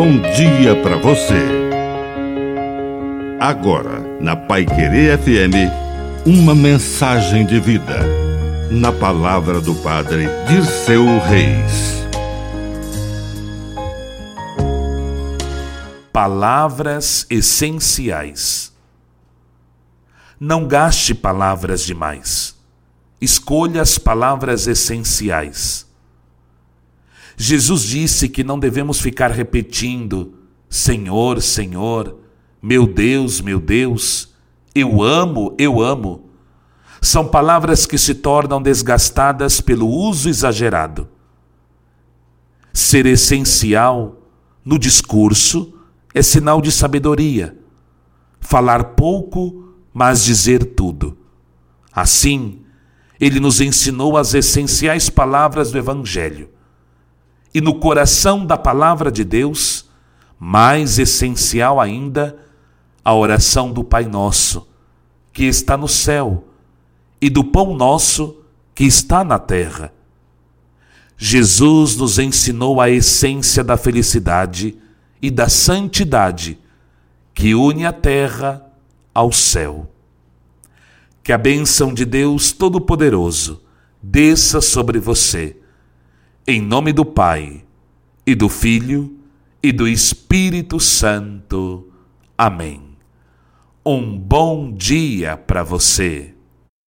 bom dia para você. Agora, na Pai Querer FM, uma mensagem de vida. Na palavra do Padre de seu Reis. Palavras essenciais. Não gaste palavras demais. Escolha as palavras essenciais. Jesus disse que não devemos ficar repetindo: Senhor, Senhor, meu Deus, meu Deus, eu amo, eu amo. São palavras que se tornam desgastadas pelo uso exagerado. Ser essencial no discurso é sinal de sabedoria. Falar pouco, mas dizer tudo. Assim, ele nos ensinou as essenciais palavras do Evangelho e no coração da palavra de Deus, mais essencial ainda, a oração do Pai Nosso, que está no céu, e do pão nosso, que está na terra. Jesus nos ensinou a essência da felicidade e da santidade que une a terra ao céu. Que a bênção de Deus Todo-Poderoso desça sobre você em nome do Pai, e do Filho, e do Espírito Santo. Amém. Um bom dia para você.